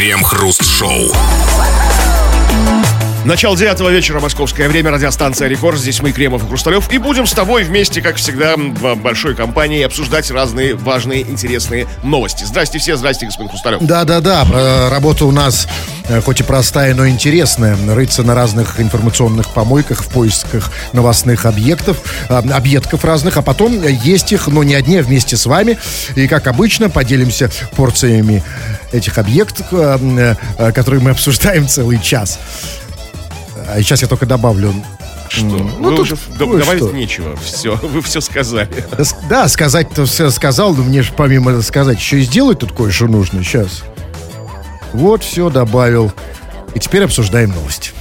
Крем-хруст-шоу. Начало девятого вечера, московское время, радиостанция «Рекорд». Здесь мы, Кремов и Хрусталев. И будем с тобой вместе, как всегда, в большой компании обсуждать разные важные, интересные новости. Здрасте все, здрасте, господин Хрусталев. Да-да-да, э, работа у нас э, хоть и простая, но интересная. Рыться на разных информационных помойках в поисках новостных объектов, э, объедков разных, а потом есть их, но не одни, а вместе с вами. И, как обычно, поделимся порциями этих объектов, которые мы обсуждаем целый час. А сейчас я только добавлю. Что? Ну, вы тут уже добавить что? нечего. Все, вы все сказали. Да, сказать-то все сказал, но мне же помимо сказать еще и сделать тут кое-что нужно. Сейчас. Вот, все добавил. И теперь обсуждаем новости.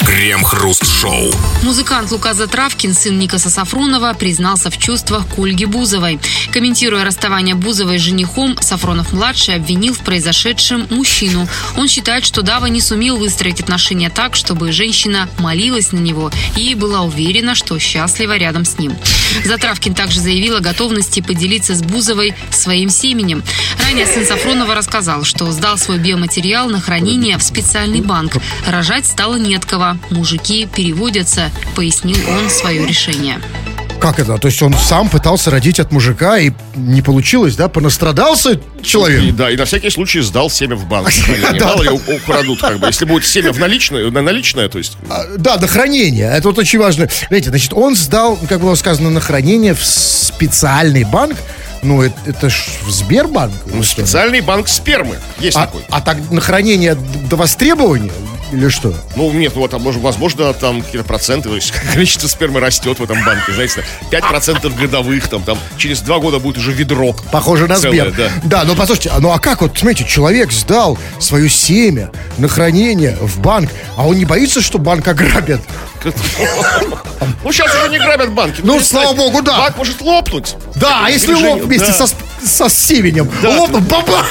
Крем-хруст-шоу. Музыкант Лука Затравкин, сын Никаса Сафронова, признался в чувствах к Ольге Бузовой. Комментируя расставание Бузовой с женихом, Сафронов-младший обвинил в произошедшем мужчину. Он считает, что Дава не сумел выстроить отношения так, чтобы женщина молилась на него и была уверена, что счастлива рядом с ним. Затравкин также заявил о готовности поделиться с Бузовой своим семенем. Ранее сын Сафронова рассказал, что сдал свой биоматериал на хранение в специальный банк. Рожать стало не от кого. Мужики переводятся, пояснил он свое решение. Как это? То есть он сам пытался родить от мужика и не получилось, да? Понастрадался человек? И, да, и на всякий случай сдал семя в банк. Мало ли украдут, как бы. Если будет семя в наличное, на наличное, то есть... А, да, на хранение. Это вот очень важно. Знаете, значит, он сдал, как было сказано, на хранение в специальный банк, ну, это, это ж Сбербанк. Ну, специальный банк спермы. Есть а, такой. А так на хранение до востребования? Или что? Ну, нет, ну вот, возможно, там какие-то проценты, то есть количество спермы растет в этом банке, знаете, 5% годовых, там, там, через два года будет уже ведро. Похоже на целое, Сбер. Да. да, ну, послушайте, ну, а как вот, смотрите, человек сдал свое семя на хранение в банк, а он не боится, что банк ограбят? Ну, сейчас уже не грабят банки. Ну, слава богу, да. Банк может лопнуть. Да, а если лоп вместе со со семенем. Да, Лопнул, баба!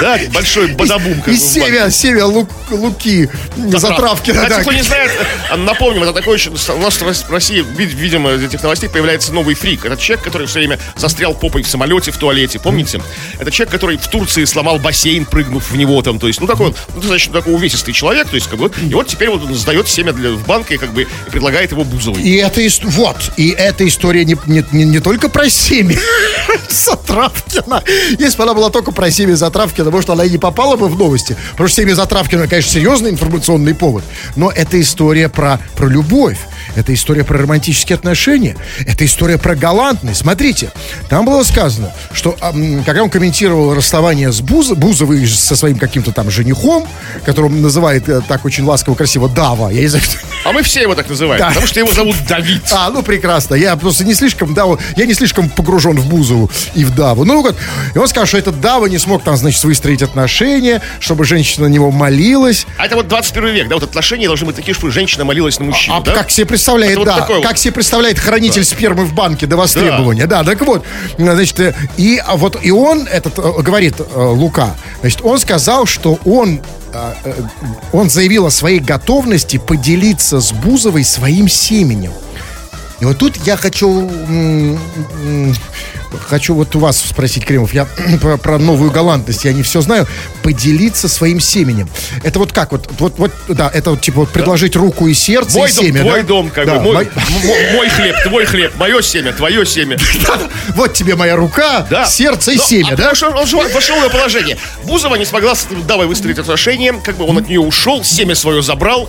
Да, большой бадабум. И семя, семя лук, луки, затравки. А да. кто не знает, напомним, это такой еще, у нас в России, видимо, из этих новостей появляется новый фрик. Это человек, который все время застрял попой в самолете, в туалете, помните? Это человек, который в Турции сломал бассейн, прыгнув в него там, то есть, ну, такой, ну, достаточно такой увесистый человек, то есть, как бы, и вот теперь вот он сдает семя для, в банк и, как бы, и предлагает его Бузовой. И это, вот, и эта история не, не, не, не только про семя, Затравкина. Если бы она была только про семя Затравкина, может, она и не попала бы в новости. Потому что семя Затравкина, конечно, серьезный информационный повод. Но это история про, про любовь. Это история про романтические отношения. Это история про галантность. Смотрите, там было сказано, что когда он комментировал расставание с Буз, Бузовой со своим каким-то там женихом, которого называет э, так очень ласково, красиво Дава. Я не знаю, А мы все его так называем, да. потому что его зовут Давид. А, ну прекрасно. Я просто не слишком, да, я не слишком погружен в Бузову и в Даву. Ну вот, и он сказал, что этот Дава не смог там, значит, выстроить отношения, чтобы женщина на него молилась. А это вот 21 век, да, вот отношения должны быть такие, чтобы женщина молилась на мужчину, а, да? как себе представляет, вот да, как вот. себе представляет хранитель да. спермы в банке до востребования, да. да, так вот, значит, э, и а вот, и он, этот, э, говорит э, Лука, значит, он сказал, что он он заявил о своей готовности поделиться с Бузовой своим семенем. И вот тут я хочу хочу вот у вас спросить, Кремов, я про, про новую галантность, я не все знаю, поделиться своим семенем. Это вот как вот, вот, вот да, это вот типа вот предложить да. руку и сердце мой и дом, семя, Твой да? дом, как да, бы, мой, мой... мой хлеб, твой хлеб, мое семя, твое семя. Вот тебе моя рука, да. сердце и Но, семя, а да? Он же вошел в положение. Бузова не смогла с Давай выстроить отношения, как бы он от нее ушел, семя свое забрал,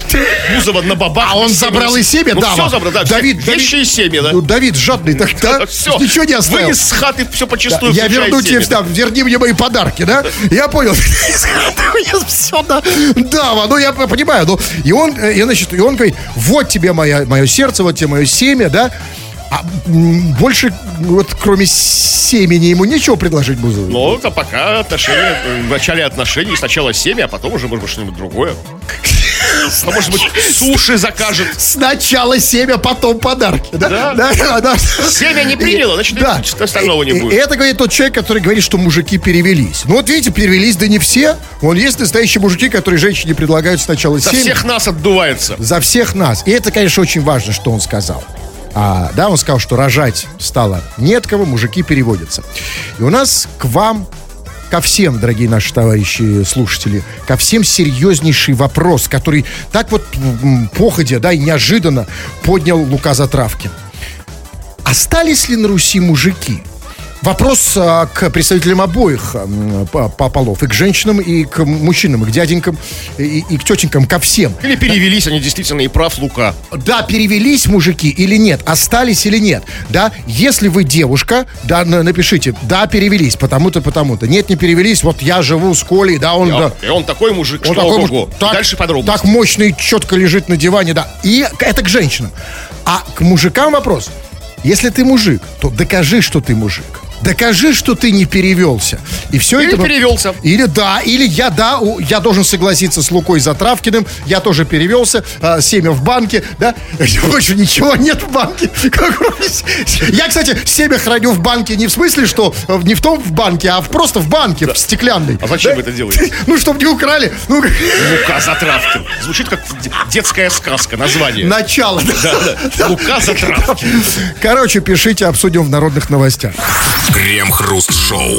Бузова на бабах. А он забрал и семя, ну, да? все забрал, да. Давид, вещи и семя, да. Ну, Давид жадный, так, да? Все. Ничего не оставил. Вынес хаты все почистую. Да, я верну тебе, да, верни мне мои подарки, да? Я понял. Все, да. Да, ну я понимаю. Ну, и он, э, и, значит, и он говорит, вот тебе моя, мое сердце, вот тебе мое семя, да? А больше, вот кроме семени, ему нечего предложить Бузову? Ну, это пока отношения, в начале отношений сначала семя, а потом уже, может быть, что-нибудь другое. А может быть, суши закажет. Сначала семя, потом подарки. Да, да, да. Семя не приняло, значит, да. остального не будет. И это говорит тот человек, который говорит, что мужики перевелись. Ну вот видите, перевелись, да не все. Вон есть настоящие мужики, которые женщине предлагают сначала За семя. За всех нас отдувается. За всех нас. И это, конечно, очень важно, что он сказал. А, да, он сказал, что рожать стало не от кого, мужики переводятся. И у нас к вам ко всем, дорогие наши товарищи слушатели, ко всем серьезнейший вопрос, который так вот походя, да, и неожиданно поднял Лука Затравкин. Остались ли на Руси мужики? Вопрос а, к представителям обоих м, по- по- полов, и к женщинам, и к мужчинам, и к дяденькам, и, и к тетенькам, ко всем. Или перевелись они действительно и прав Лука. Да, перевелись мужики или нет, остались или нет. Да, если вы девушка, да, на- напишите, да, перевелись, потому-то, потому-то. Нет, не перевелись, вот я живу с Колей, да, он, да. И он такой мужик, Он что такой муж- так- Дальше подробно. Так мощно и четко лежит на диване, да. И это к женщинам. А к мужикам вопрос. Если ты мужик, то докажи, что ты мужик. Докажи, что ты не перевелся. И все Или это... перевелся. Или да, или я, да, я должен согласиться с Лукой Затравкиным, я тоже перевелся, а, семя в банке, да, больше ничего нет в банке. Я, кстати, семя храню в банке не в смысле, что э, не в том в банке, а в- просто в банке, в стеклянной. А зачем вы это делаете? Ну, чтобы не украли. Ну, Лука Затравкин. Звучит как детская сказка, название. начало. Да, да. Лука Затравкин. Короче, пишите, обсудим в народных новостях. Крем-хруст-шоу.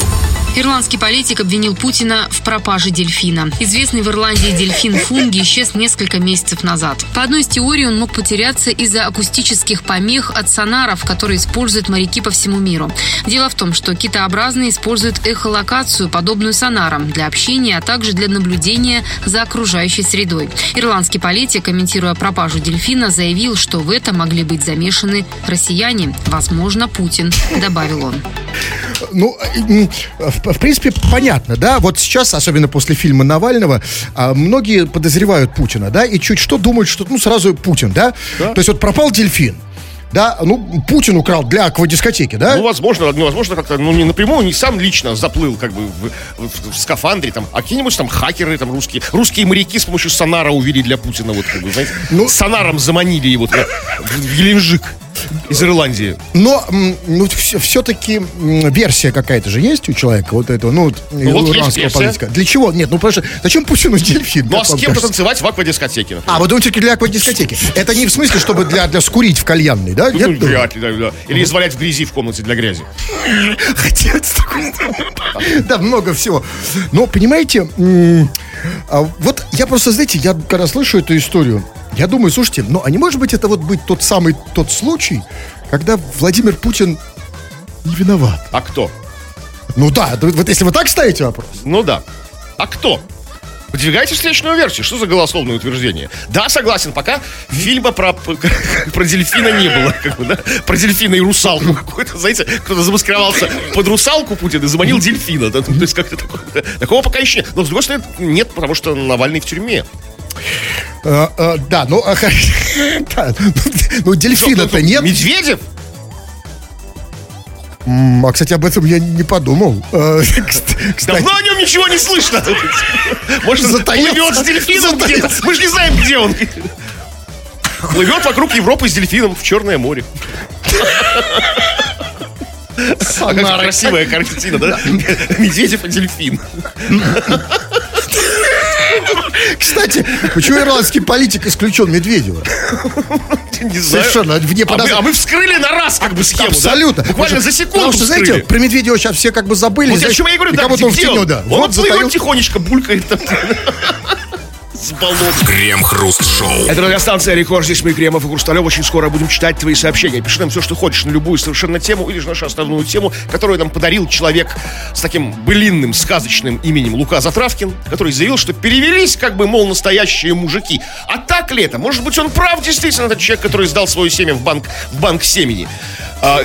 Ирландский политик обвинил Путина в пропаже дельфина. Известный в Ирландии дельфин Фунги исчез несколько месяцев назад. По одной из теорий он мог потеряться из-за акустических помех от сонаров, которые используют моряки по всему миру. Дело в том, что китообразные используют эхолокацию, подобную сонарам, для общения, а также для наблюдения за окружающей средой. Ирландский политик, комментируя пропажу дельфина, заявил, что в это могли быть замешаны россияне, возможно, Путин, добавил он. Ну, в, принципе, понятно, да? Вот сейчас, особенно после фильма Навального, а, многие подозревают Путина, да? И чуть что думают, что, ну, сразу Путин, да? То есть вот пропал дельфин. Да, ну, Путин украл для аквадискотеки, да? Ну, возможно, ну, возможно, как-то, ну, не напрямую, не сам лично заплыл, как бы, в, в- в скафандре, там, а какие-нибудь там хакеры, там, русские, русские моряки с помощью сонара увели для Путина, вот, как бы, знаете, Ну- сонаром заманили его туда, в, в Геленджик из Ирландии. Но, ну, все-таки версия какая-то же есть у человека, вот этого, ну, вот, вот ирландского версия. политика. Для чего? Нет, ну, потому что, зачем Путину дельфин? Ну, а с кем-то танцевать в аквадискотеке. А, вы думаете, для аквадискотеки? Это не в смысле, чтобы для, для скурить в кальянной, да? Ну, Нет? вряд ли, да, да. Или извалять в грязи в комнате для грязи. Хотелось такое. Да, много всего. Но, понимаете, а вот я просто, знаете, я когда слышу эту историю, я думаю, слушайте, ну, а не может быть это вот быть тот самый тот случай, когда Владимир Путин не виноват? А кто? Ну да, вот если вы так ставите вопрос. Ну да. А кто? Выдвигайте встречную версию. Что за голословное утверждение? Да, согласен, пока фильма про, про дельфина не было. Как бы, да? Про дельфина и русалку какой-то, знаете, кто-то замаскировался под русалку Путин и заманил дельфина. да, ну, то есть как-то такое. Такого пока еще нет. Но, с другой стороны, нет, потому что Навальный в тюрьме. Э, э, да, ну, а, да, ну, дельфина-то нет. Медведев? А, кстати, об этом я не подумал. Э, кст- Кстати, Давно о нем ничего не слышно. Может, Затаился. плывет с дельфином где-то. Мы же не знаем, где он. Плывет вокруг Европы с дельфином в Черное море. А как красивая картина, да? Медведев и дельфин. Кстати, почему ирландский политик исключен Медведева? Не знаю. Совершенно вне А мы, подозрения. а мы вскрыли на раз как бы схему? Абсолютно. Буквально за секунду Потому что, знаете, про Медведева сейчас все как бы забыли. Вот знаете, почему я и говорю, да, где, он Вот затаил. тихонечко, булькает там. С болот. Крем-хруст-шоу. Это радиостанция Рекорд. Здесь мы, Кремов и Хрусталев. Очень скоро будем читать твои сообщения. Пиши нам все, что хочешь, на любую совершенно тему или же нашу основную тему, которую нам подарил человек с таким былинным, сказочным именем Лука Затравкин, который заявил, что перевелись, как бы, мол, настоящие мужики. А так ли это? Может быть, он прав, действительно, этот человек, который сдал свое семя в банк, в банк семени. А,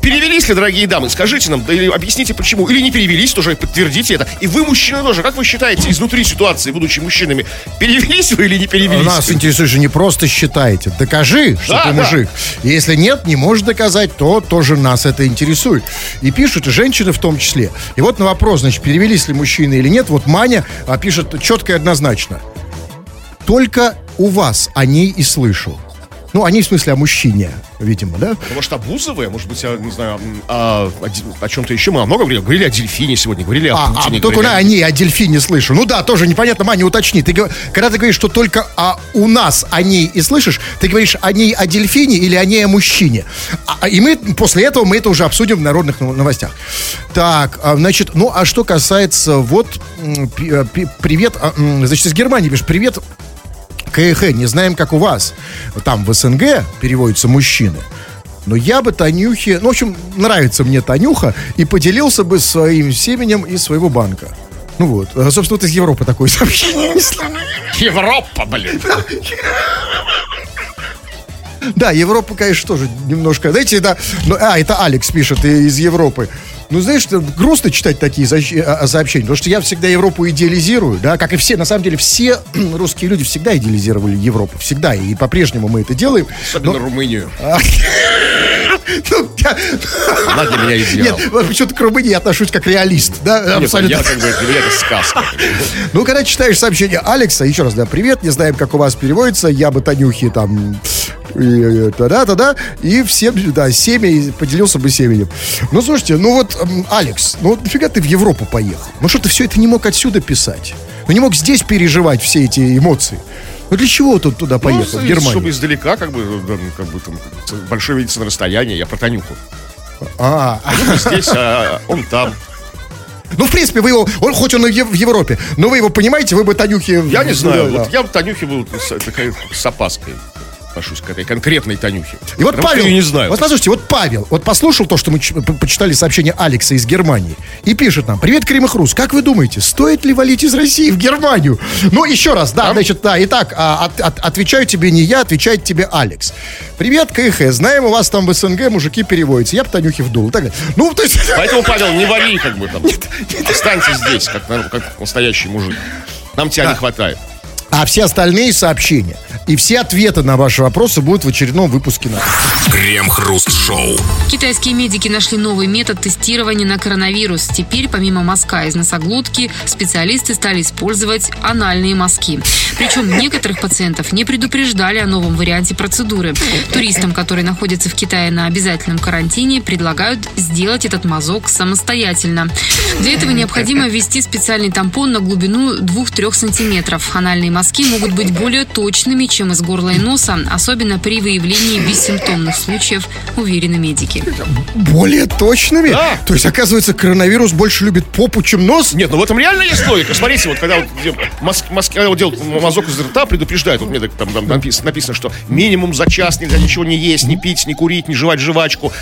перевелись ли, дорогие дамы? Скажите нам, да или объясните, почему. Или не перевелись, тоже подтвердите это. И вы, мужчины, тоже, как вы считаете, изнутри ситуации, будучи мужчинами, перевелись вы или не перевелись? Нас интересует же не просто считаете. Докажи, что Да, ты да. мужик. И Если нет, не можешь доказать, то тоже нас это интересует. И пишут, и женщины в том числе. И вот на вопрос, значит, перевелись ли мужчины или нет, вот Маня а, пишет четко и однозначно. Только у вас о ней и слышу. Ну, они в смысле о мужчине, видимо, да? Потому что Бузовая, может быть, я не знаю, о, о, о чем-то еще. Мы о многом говорили. Говорили о дельфине сегодня, говорили о а, Путине. А, только на, они о дельфине слышу. Ну да, тоже непонятно, Маня, уточни. Ты, когда ты говоришь, что только о, у нас о ней и слышишь, ты говоришь о ней о дельфине или о ней о мужчине. А, и мы после этого мы это уже обсудим в народных новостях. Так, а, значит, ну а что касается вот э, привет, а, значит, из Германии пишешь, привет КХ, не знаем, как у вас. Там в СНГ переводятся мужчины. Но я бы Танюхе... Ну, в общем, нравится мне Танюха. И поделился бы своим семенем из своего банка. Ну вот. А, собственно, вот из Европы такое сообщение. Европа, блин. Да, Европа, конечно, тоже немножко. Знаете, это... Ну, а, это Алекс пишет из Европы. Ну, знаешь, грустно читать такие а, а, сообщения, потому что я всегда Европу идеализирую, да, как и все, на самом деле, все русские люди всегда идеализировали Европу, всегда, и по-прежнему мы это делаем. Особенно но... Румынию. Ну, Она для меня идеал. Нет, почему-то к Румынии я отношусь как реалист, да? Нет, абсолютно. я как бы, для меня это сказка. Ну, когда читаешь сообщение Алекса, еще раз, да, привет, не знаем, как у вас переводится, я бы Танюхи там и тогда-тогда, и всем, да, семя, поделился бы семенем. Ну, слушайте, ну вот, Алекс, ну вот нафига ты в Европу поехал? Ну что ты все это не мог отсюда писать? Ну не мог здесь переживать все эти эмоции? Ну для чего тут туда ну, поехал, ну, в Германию? Чтобы издалека, как бы, как бы там, большое видится на расстоянии, я про Танюху. А, а здесь, а он там. Ну, в принципе, вы его, он хоть он и в Европе, но вы его понимаете, вы бы Танюхе... Я не знаю, вот я бы Танюхе был с, с опаской отношусь к этой конкретной Танюхе. И вот Павел, я не знаю. Вот послушайте, вот Павел, вот послушал то, что мы почитали сообщение Алекса из Германии, и пишет нам, привет, Крим Хрус, как вы думаете, стоит ли валить из России в Германию? Ну, еще раз, да, а? значит, да, итак, а, от, от, отвечаю тебе не я, отвечает тебе Алекс. Привет, КХ, знаем, у вас там в СНГ мужики переводятся, я бы Танюхе вдул. Так, ну, то есть... Поэтому, Павел, не вали, как бы там. Нет, нет. Останься здесь, как, как настоящий мужик. Нам тебя да. не хватает. А все остальные сообщения и все ответы на ваши вопросы будут в очередном выпуске на Крем-хруст-шоу. Китайские медики нашли новый метод тестирования на коронавирус. Теперь, помимо мазка из носоглотки, специалисты стали использовать анальные мазки. Причем некоторых пациентов не предупреждали о новом варианте процедуры. Туристам, которые находятся в Китае на обязательном карантине, предлагают сделать этот мазок самостоятельно. Для этого необходимо ввести специальный тампон на глубину 2-3 сантиметров. Анальные мазки мазки могут быть более точными, чем из горла и носа, особенно при выявлении бессимптомных случаев, уверены медики. Более точными? Да. То есть, оказывается, коронавирус больше любит попу, чем нос? Нет, ну в этом реально есть логика. Смотрите, вот когда вот, маз, когда вот делают мазок из рта, предупреждают, вот мне там, там написано, написано, что минимум за час нельзя ничего не есть, не пить, не курить, не жевать жвачку.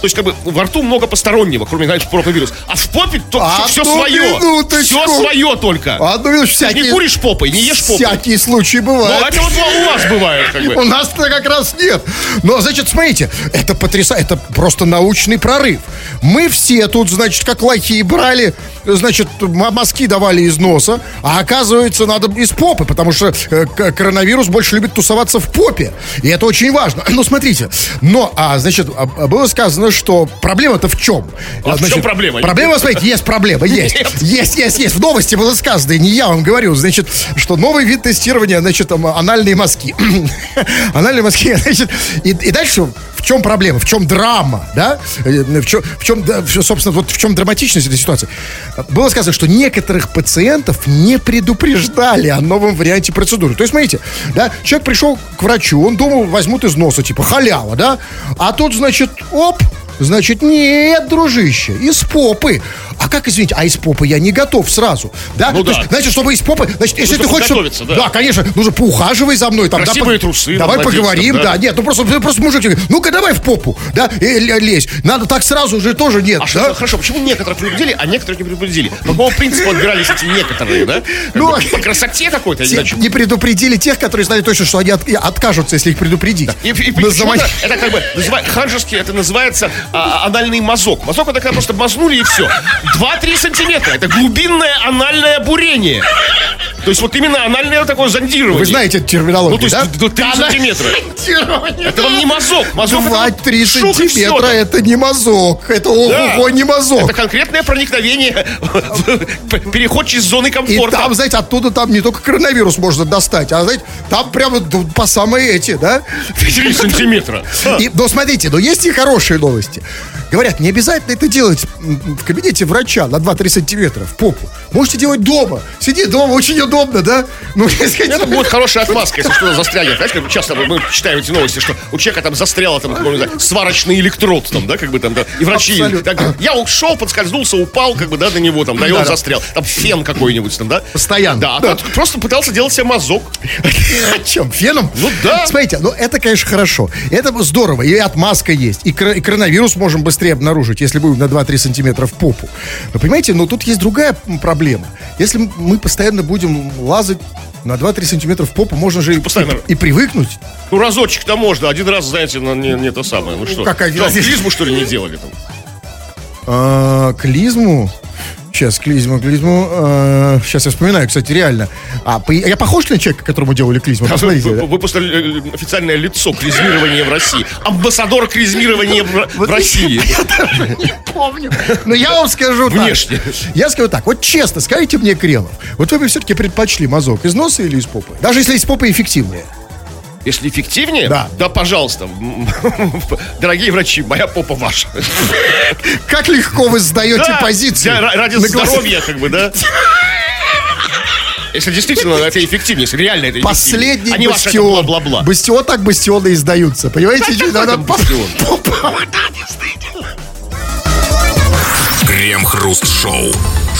То есть, как бы, во рту много постороннего, кроме, знаешь, пропавирус. А в попе то, а все свое. Минуточку. Все свое только. Одну минуту, всякие... Ты не куришь попой, не ешь попой. Всякие случаи бывают. Ну, это вот у вас бывает, как бы. У нас-то как раз нет. Но, значит, смотрите, это потрясающе, это просто научный прорыв. Мы все тут, значит, как лохи брали, значит, мазки давали из носа, а оказывается, надо из попы, потому что э, коронавирус больше любит тусоваться в попе. И это очень важно. Ну, смотрите, но, а, значит, а, было сказано сказано, что проблема-то в чем? А значит, в чем проблема? Проблема, смотрите, есть проблема, есть. Нет. Есть, есть, есть. В новости было сказано, и не я вам говорю, значит, что новый вид тестирования, значит, там, анальные мазки. анальные мазки, значит, и, и дальше в чем проблема, в чем драма, да? Э, в чем, в чем, собственно, вот в чем драматичность этой ситуации? Было сказано, что некоторых пациентов не предупреждали о новом варианте процедуры. То есть, смотрите, да, человек пришел к врачу, он думал, возьмут из носа, типа, халява, да? А тут, значит, оп, Значит, нет, дружище, из попы. А как, извините, а из попы я не готов сразу. Да? Ну, То да. есть, значит, чтобы из попы, значит, если ты хочешь... Чтобы, да. да, конечно, нужно поухаживай за мной. Там, Красивые да, трусы. Давай поговорим, да. да. Нет, ну просто, просто мужик тебе ну-ка давай в попу, да, и, лезь. Надо так сразу же тоже нет. А да? что, хорошо, почему некоторых предупредили, а некоторых не предупредили? По какому принципу отбирались эти некоторые, да? Ну, по красоте какой-то, не предупредили тех, которые знали точно, что они от, откажутся, если их предупредить. И, и, и это как бы, ханжески это называется а, анальный мазок. Мазок это когда просто мазнули и все. 2-3 сантиметра. Это глубинное анальное бурение. То есть вот именно анальное такое зондирование. Вы знаете эту терминологию, Ну, то есть да? до 3 сантиметра. Зондирование. Это вам не мазок. Мазок это 2-3 вот шух и всё сантиметра это не мазок. Это ого, не мазок. Это конкретное проникновение, переход через зоны И комфорта. там, знаете, оттуда там не только коронавирус можно достать, а, знаете, там прямо по самые эти, да? 3 сантиметра. И, но смотрите, но есть и хорошие новости. Говорят, не обязательно это делать в кабинете врача на 2-3 сантиметра в попу. Можете делать дома. Сиди дома, очень удобно, да? Ну, Это будет хорошая отмазка, если что-то застрянет. Знаешь, как часто мы читаем эти новости, что у человека там застрял там, ну, не знаю, сварочный электрод, там, да, как бы там, да, и врачи, так, я ушел, подскользнулся, упал, как бы, да, на него, там, да, и он застрял. Там фен какой-нибудь, там, да. Постоянно. Да, а Да. тот просто пытался делать себе мазок. Чем? Феном? Ну да. Смотрите, ну это, конечно, хорошо. Это здорово. И отмазка есть. И, кро- и коронавирус можем быстрее обнаружить, если будем на 2-3 сантиметра в попу. Но понимаете, но тут есть другая проблема. Если мы постоянно будем лазать на 2-3 сантиметра в попу, можно же и, Постоянно. и, и привыкнуть. Ну, разочек-то можно, один раз, знаете, ну, не, не то самое. Ну что, как один что, раз? клизму, что ли, не делали там? А, клизму. Сейчас, клизму, клизму. а, сейчас я вспоминаю, кстати, реально. А, по- я похож на человека, которому делали клизму? Посмотрите. Вы- да? Выпустили э, официальное лицо клизмирования в России. Амбассадор клизмирования в, в России. помню. Но я вам скажу так. Внешне. Я скажу так. Вот честно, скажите мне, Крелов, вот вы бы все-таки предпочли мазок из носа или из попы? Даже если из попы эффективнее. Если эффективнее, Да. да, пожалуйста. Дорогие врачи, моя попа ваша. Как легко вы сдаете Да, ра- ради здоровья, как бы, да. Если действительно это эффективнее, если реально это эффективнее. Последний а не ваше это бастион. бла-бла-бла. Бастион так бастионы издаются. Понимаете? Надо бастион? попа, вот так, действительно. Крем-хруст-шоу.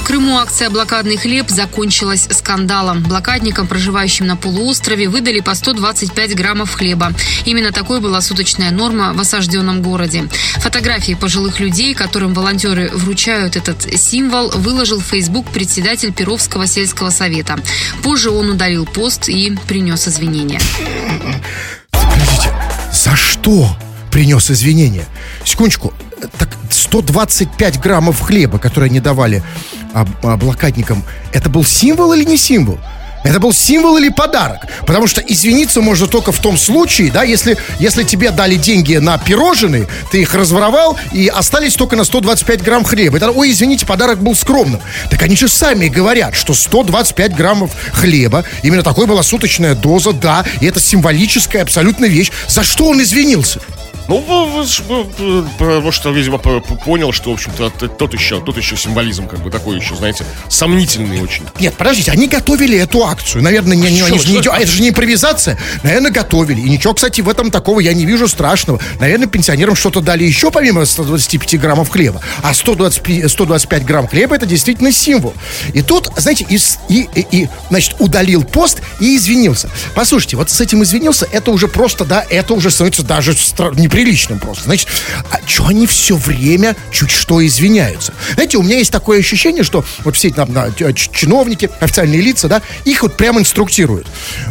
Крыму акция «Блокадный хлеб» закончилась скандалом. Блокадникам, проживающим на полуострове, выдали по 125 граммов хлеба. Именно такой была суточная норма в осажденном городе. Фотографии пожилых людей, которым волонтеры вручают этот символ, выложил в Facebook председатель Перовского сельского совета. Позже он удалил пост и принес извинения. Подождите, за что принес извинения? Секундочку, так 125 граммов хлеба, которые они давали а, а, блокадникам, это был символ или не символ? Это был символ или подарок? Потому что извиниться можно только в том случае, да, если, если тебе дали деньги на пирожные, ты их разворовал, и остались только на 125 грамм хлеба. Это, ой, извините, подарок был скромным. Так они же сами говорят, что 125 граммов хлеба, именно такой была суточная доза, да, и это символическая абсолютно вещь. За что он извинился? Ну, потому что, видимо, понял, что, в общем-то, тот еще, тут еще символизм, как бы такой еще, знаете, сомнительный очень. Нет, подождите, они готовили эту акцию. Наверное, не, не- они же не- это же не импровизация. Наверное, готовили. И ничего, кстати, в этом такого я не вижу страшного. Наверное, пенсионерам что-то дали еще помимо 125 граммов хлеба. А 125, 125 грамм хлеба это действительно символ. И тут, знаете, и, и, и- и, значит, удалил пост и извинился. Послушайте, вот с этим извинился, это уже просто, да, это уже становится даже стра- неприличным просто. Значит, а что они все время чуть что извиняются? Знаете, у меня есть такое ощущение, что вот все эти там, да, ч- чиновники, официальные лица, да, их вот прямо инструктируют.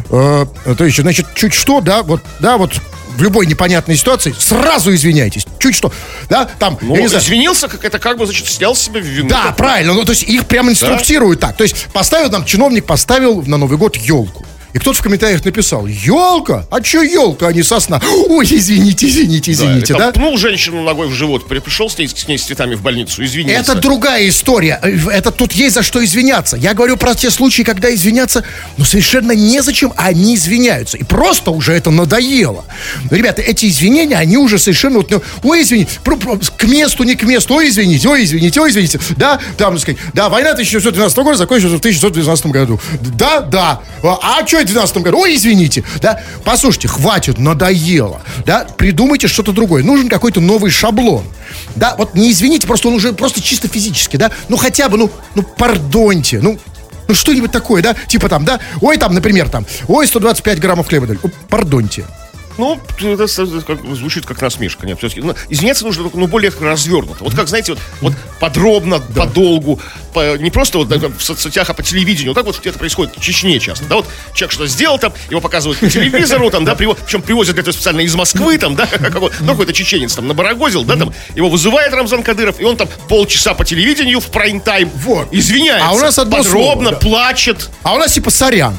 Э, то есть, значит, чуть что, да, вот, да, вот в любой непонятной ситуации сразу извиняйтесь. Чуть что, да, там, Ну, я не знаю, извинился, как это как бы, значит, снял с себя вину. да, правильно. Ну, то есть их прямо инструктируют так. То есть поставил там, чиновник поставил на Новый год елку. И кто-то в комментариях написал, елка? А что елка, а не сосна? Ой, извините, извините, извините, да? там Пнул женщину ногой в живот, при- пришел с ней, с ней с цветами в больницу, извинился. Это другая история. Э, Это тут есть за что извиняться. Я говорю про те случаи, когда извиняться, ну, совершенно незачем, а они извиняются. И просто уже это надоело. Ребята, эти извинения, они уже совершенно вот, ну, ой, извините, к месту, не к месту, ой, извините, ой, извините, ой, извините. Да, там, сказать, да, война 1912 года закончилась в 1912 году. Да, да. А, а что в 12 году? Ой, извините. Да, послушайте, хватит, надоело. Да, придумайте что-то другое. Нужен какой-то новый шаблон. Да, вот не извините, просто он уже просто чисто физически, да. Ну хотя бы, ну, ну, пардоньте, ну, ну что-нибудь такое, да, типа там, да, ой, там, например, там, ой, 125 граммов хлеба пардоньте. Ну, это, как, звучит как насмешка. Нет, все-таки, ну, извиняться нужно только, ну, более развернуто. Вот как, знаете, вот, вот подробно, подолгу, по- не просто вот да, в соцсетях, а по телевидению. Вот так вот это происходит в Чечне часто. Да, вот человек что-то сделал там, его показывают по телевизору, там, да, приво- причем привозят для этого специально из Москвы, там, да, какой- ну, какой-то чеченец там набарагозил, да, там, его вызывает Рамзан Кадыров, и он там полчаса по телевидению в прайм-тайм Вот. извиняется. А у нас одно подробно, слово, да. плачет. А у нас типа сорян.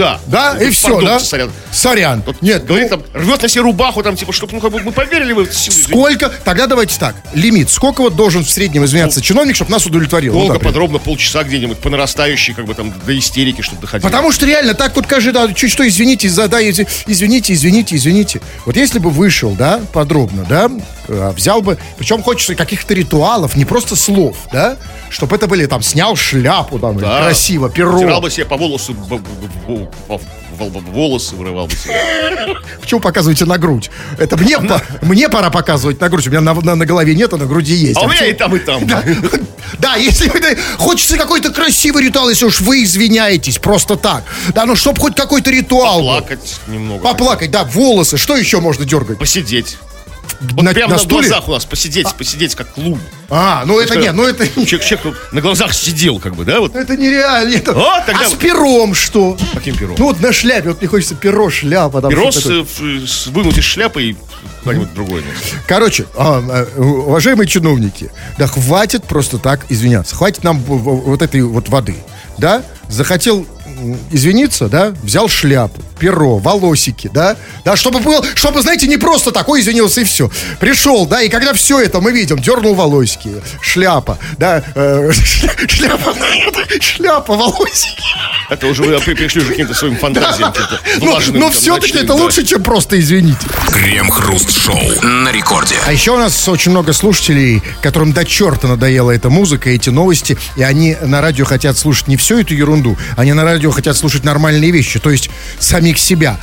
Да. Да, и все, Пардон, да? сорян. Сорян. Вот Нет, говорит ну, там, рвет на себе рубаху, там, типа, чтобы, ну, как бы мы поверили в эту силу. сколько? Тогда давайте так. Лимит. Сколько вот должен в среднем извиняться чиновник, чтобы нас удовлетворил? Ну, Долго, так, подробно, полчаса где-нибудь, по нарастающей, как бы там, до истерики, чтобы доходило. Потому что реально так вот каждый, да, чуть что, извините, за- да, изв- извините, извините, извините. Вот если бы вышел, да, подробно, да, взял бы, причем хочется каких-то ритуалов, не просто слов, да, чтобы это были, там, снял шляпу, там, Да. красиво, перо. Втирал бы себе по волосу, волосы вырывал бы себе. Почему показываете на грудь? Это мне, по- мне пора показывать на грудь. У меня на, на- на голове нет, а на груди есть. А у меня и там, и там. Да, да, если хочется какой-то красивый ритуал, если уж вы извиняетесь просто так. Да, ну чтоб хоть какой-то ритуал. был. Плакать немного. Поплакать, да, волосы. Что еще можно дергать? Посидеть. Вот на, прямо на на, стуле? глазах у нас посидеть, посидеть как лунь. А, ну это Что? нет, ну это, Человек, человек на глазах сидел, как бы, да, вот. это нереально. Это- А, тогда а с пером что? Каким пером? Ну вот на шляпе, вот мне хочется перо, шляпа. Там, Перо что с, э, с- вынуть из шляпы и куда-нибудь другое. Короче, а, а, уважаемые чиновники, да хватит просто так извиняться. Хватит нам вот этой вот воды. Да? Захотел извиниться, да, взял шляпу, перо, волосики, да, да, чтобы был, чтобы, знаете, не просто такой извинился и все. Пришел, да, и когда все это мы видим, дернул волосики, шляпа, да, э, шляпа, шляпа, волосики. Это уже вы при- пришли уже к каким-то своим фантазиям. влажным, но там, все-таки это да. лучше, чем просто извините. Крем-хруст-шоу на рекорде. А еще у нас очень много слушателей, которым до черта надоела эта музыка, эти новости, и они на радио хотят слушать не всю эту ерунду, они на радио хотят слушать нормальные вещи, то есть самих себя.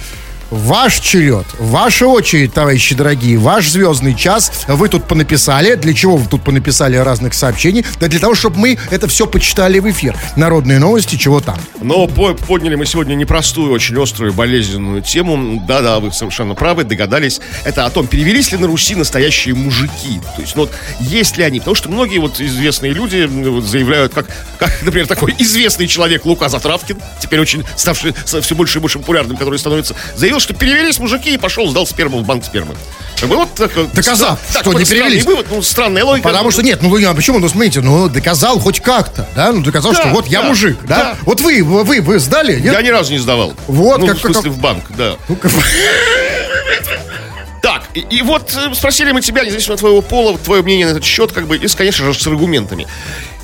Ваш черед, ваша очередь, товарищи дорогие, ваш звездный час. Вы тут понаписали. Для чего вы тут понаписали разных сообщений? Да для того, чтобы мы это все почитали в эфир. Народные новости, чего там. Но по- подняли мы сегодня непростую, очень острую, болезненную тему. Да-да, вы совершенно правы, догадались. Это о том, перевелись ли на Руси настоящие мужики. То есть, ну вот, есть ли они? Потому что многие вот известные люди вот, заявляют, как, как, например, такой известный человек Лука Затравкин, теперь очень ставший все больше и больше популярным, который становится, заявил, что перевелись мужики и пошел, сдал сперму в банк спермы. Вот так, Доказав, так, что не перевелись. вывод, ну, странная логика. Потому что нет, ну а почему? Ну смотрите, ну доказал хоть как-то, да? Ну доказал, Да, что вот я да, мужик, да? да. Вот вы, вы, вы сдали, нет? Я ни разу не сдавал. Вот, ну, как- в смысле, как- в банк, да. Ну, как- Так, и, и вот э, спросили мы тебя, независимо от твоего пола, твое мнение на этот счет, как бы, и, конечно же, с аргументами.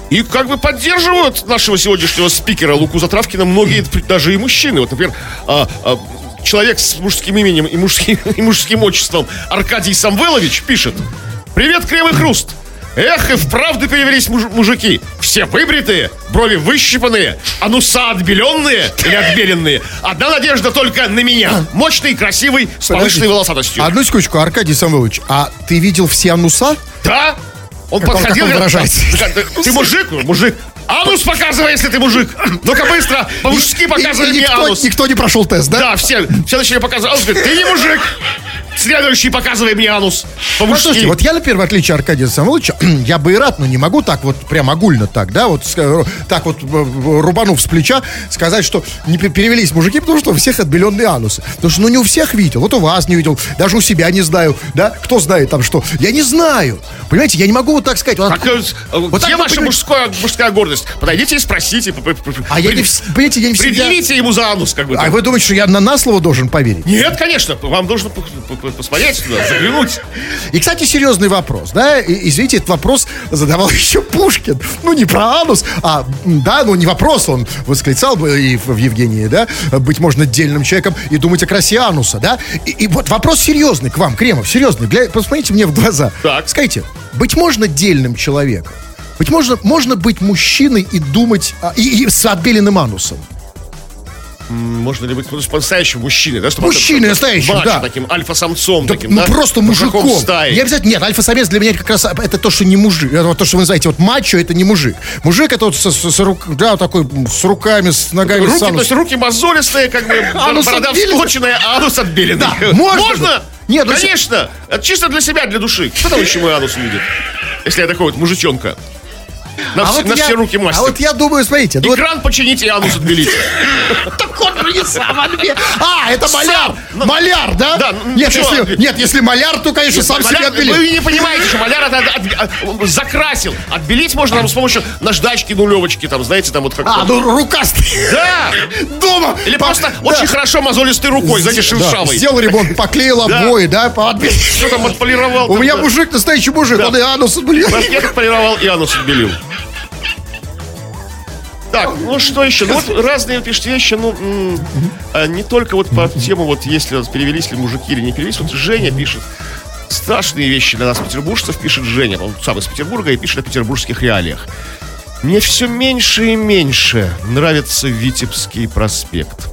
И как бы поддерживают нашего сегодняшнего спикера Луку Затравкина многие, даже и мужчины. Вот, например, а, а, человек с мужским именем и мужским, и мужским отчеством Аркадий Самвелович пишет. Привет, Крем и Хруст! Эх, и вправду перевелись муж- мужики. Все выбритые, брови выщипанные, ануса отбеленные или отбеленные. Одна надежда только на меня. Мощный, красивый, с повышенной волосатостью. Одну секундочку, Аркадий Самвелович, а ты видел все ануса? Да? Он Как он- подходил... как он говорит? «Да, да, Ты мужик? Мужик. Анус показывай, если ты мужик. Ну-ка быстро, по-мужски показывай И- и мне никто, анус. никто не прошел тест, да? Да, все, все начали показывать. Анус говорит, ты не мужик. Следующий показывай мне анус. Послушайте, По-мужски. вот я, например, в отличие от Аркадия Самвеловича, я бы и рад, но не могу так вот прям огульно так, да, вот э, так вот э, рубанув с плеча сказать, что не пе- перевелись мужики, потому что у всех отбеленные анусы. Потому что, ну, не у всех видел, вот у вас не видел, даже у себя не знаю, да, кто знает там что. Я не знаю, понимаете, я не могу вот так сказать. Вот Так, э, э, Вот так где вы ваша мужская, мужская гордость? Подойдите и спросите. А я не, понимаете, я не всегда... Предъявите ему за анус, как бы. А вы думаете, что я на, на слово должен поверить? Нет, конечно, вам нужно посмотреть туда, заглянуть. И, кстати, серьезный вопрос, да, и- извините, этот вопрос задавал еще Пушкин. Ну, не про анус, а, да, ну, не вопрос, он восклицал бы и в Евгении, да, быть можно дельным человеком и думать о красе ануса, да. И, и вот вопрос серьезный к вам, Кремов, серьезный, Гля- посмотрите мне в глаза. Так. Скажите, быть можно дельным человеком? Быть можно, можно быть мужчиной и думать, а, и, и с отбеленным анусом? Можно ли быть по-настоящему мужчиной, да? Чтобы Мужчиной настоящим, да. таким, альфа-самцом Да, таким, ну да? просто Мужиком стаи. Не обязательно, нет, альфа-самец для меня как раз это то, что не мужик. Это то, что вы называете, вот мачо, это не мужик. Мужик это вот с, с- с рук- да, вот такой с руками, с ногами. Руки, с анус- то есть руки мозолистые, как бы Анус борода отбеленный. вскоченная, а анус отбеленный. Да, можно. Можно? Нет, ну, Конечно. Это чисто для себя, для души. Кто там еще мой анус видит? Если я такой вот мужичонка. На, А все, вот на я- все руки мастер. А вот я думаю, смотрите, ну вот Экран почините и анус отбелите. Так он же не сам отбе- А, это маляр! Ну, Маляр, да? да, ну, нет, если, маляр, то, конечно, сам себя Маляр- отбелит. Вы не понимаете, что маляр закрасил. Отбелить можно там с помощью наждачки, нулевочки, там, знаете, там вот как А, ну рукастый. Да! Дома. Или просто очень хорошо мозолистой рукой, знаете, шершавой. Сделал ремонт, поклеил обои, да, отбелил. Что там отполировал? У меня мужик, настоящий мужик, он и анус отбелил. Я отполировал и анус отбелил. Так, ну что еще? Ну вот разные пишут вещи, ну, а, не только вот по тему, вот если перевелись ли мужики или не перевелись, вот Женя пишет страшные вещи для нас, петербуржцев, пишет Женя, он сам из Петербурга и пишет о петербургских реалиях. Мне все меньше и меньше нравится Витебский проспект.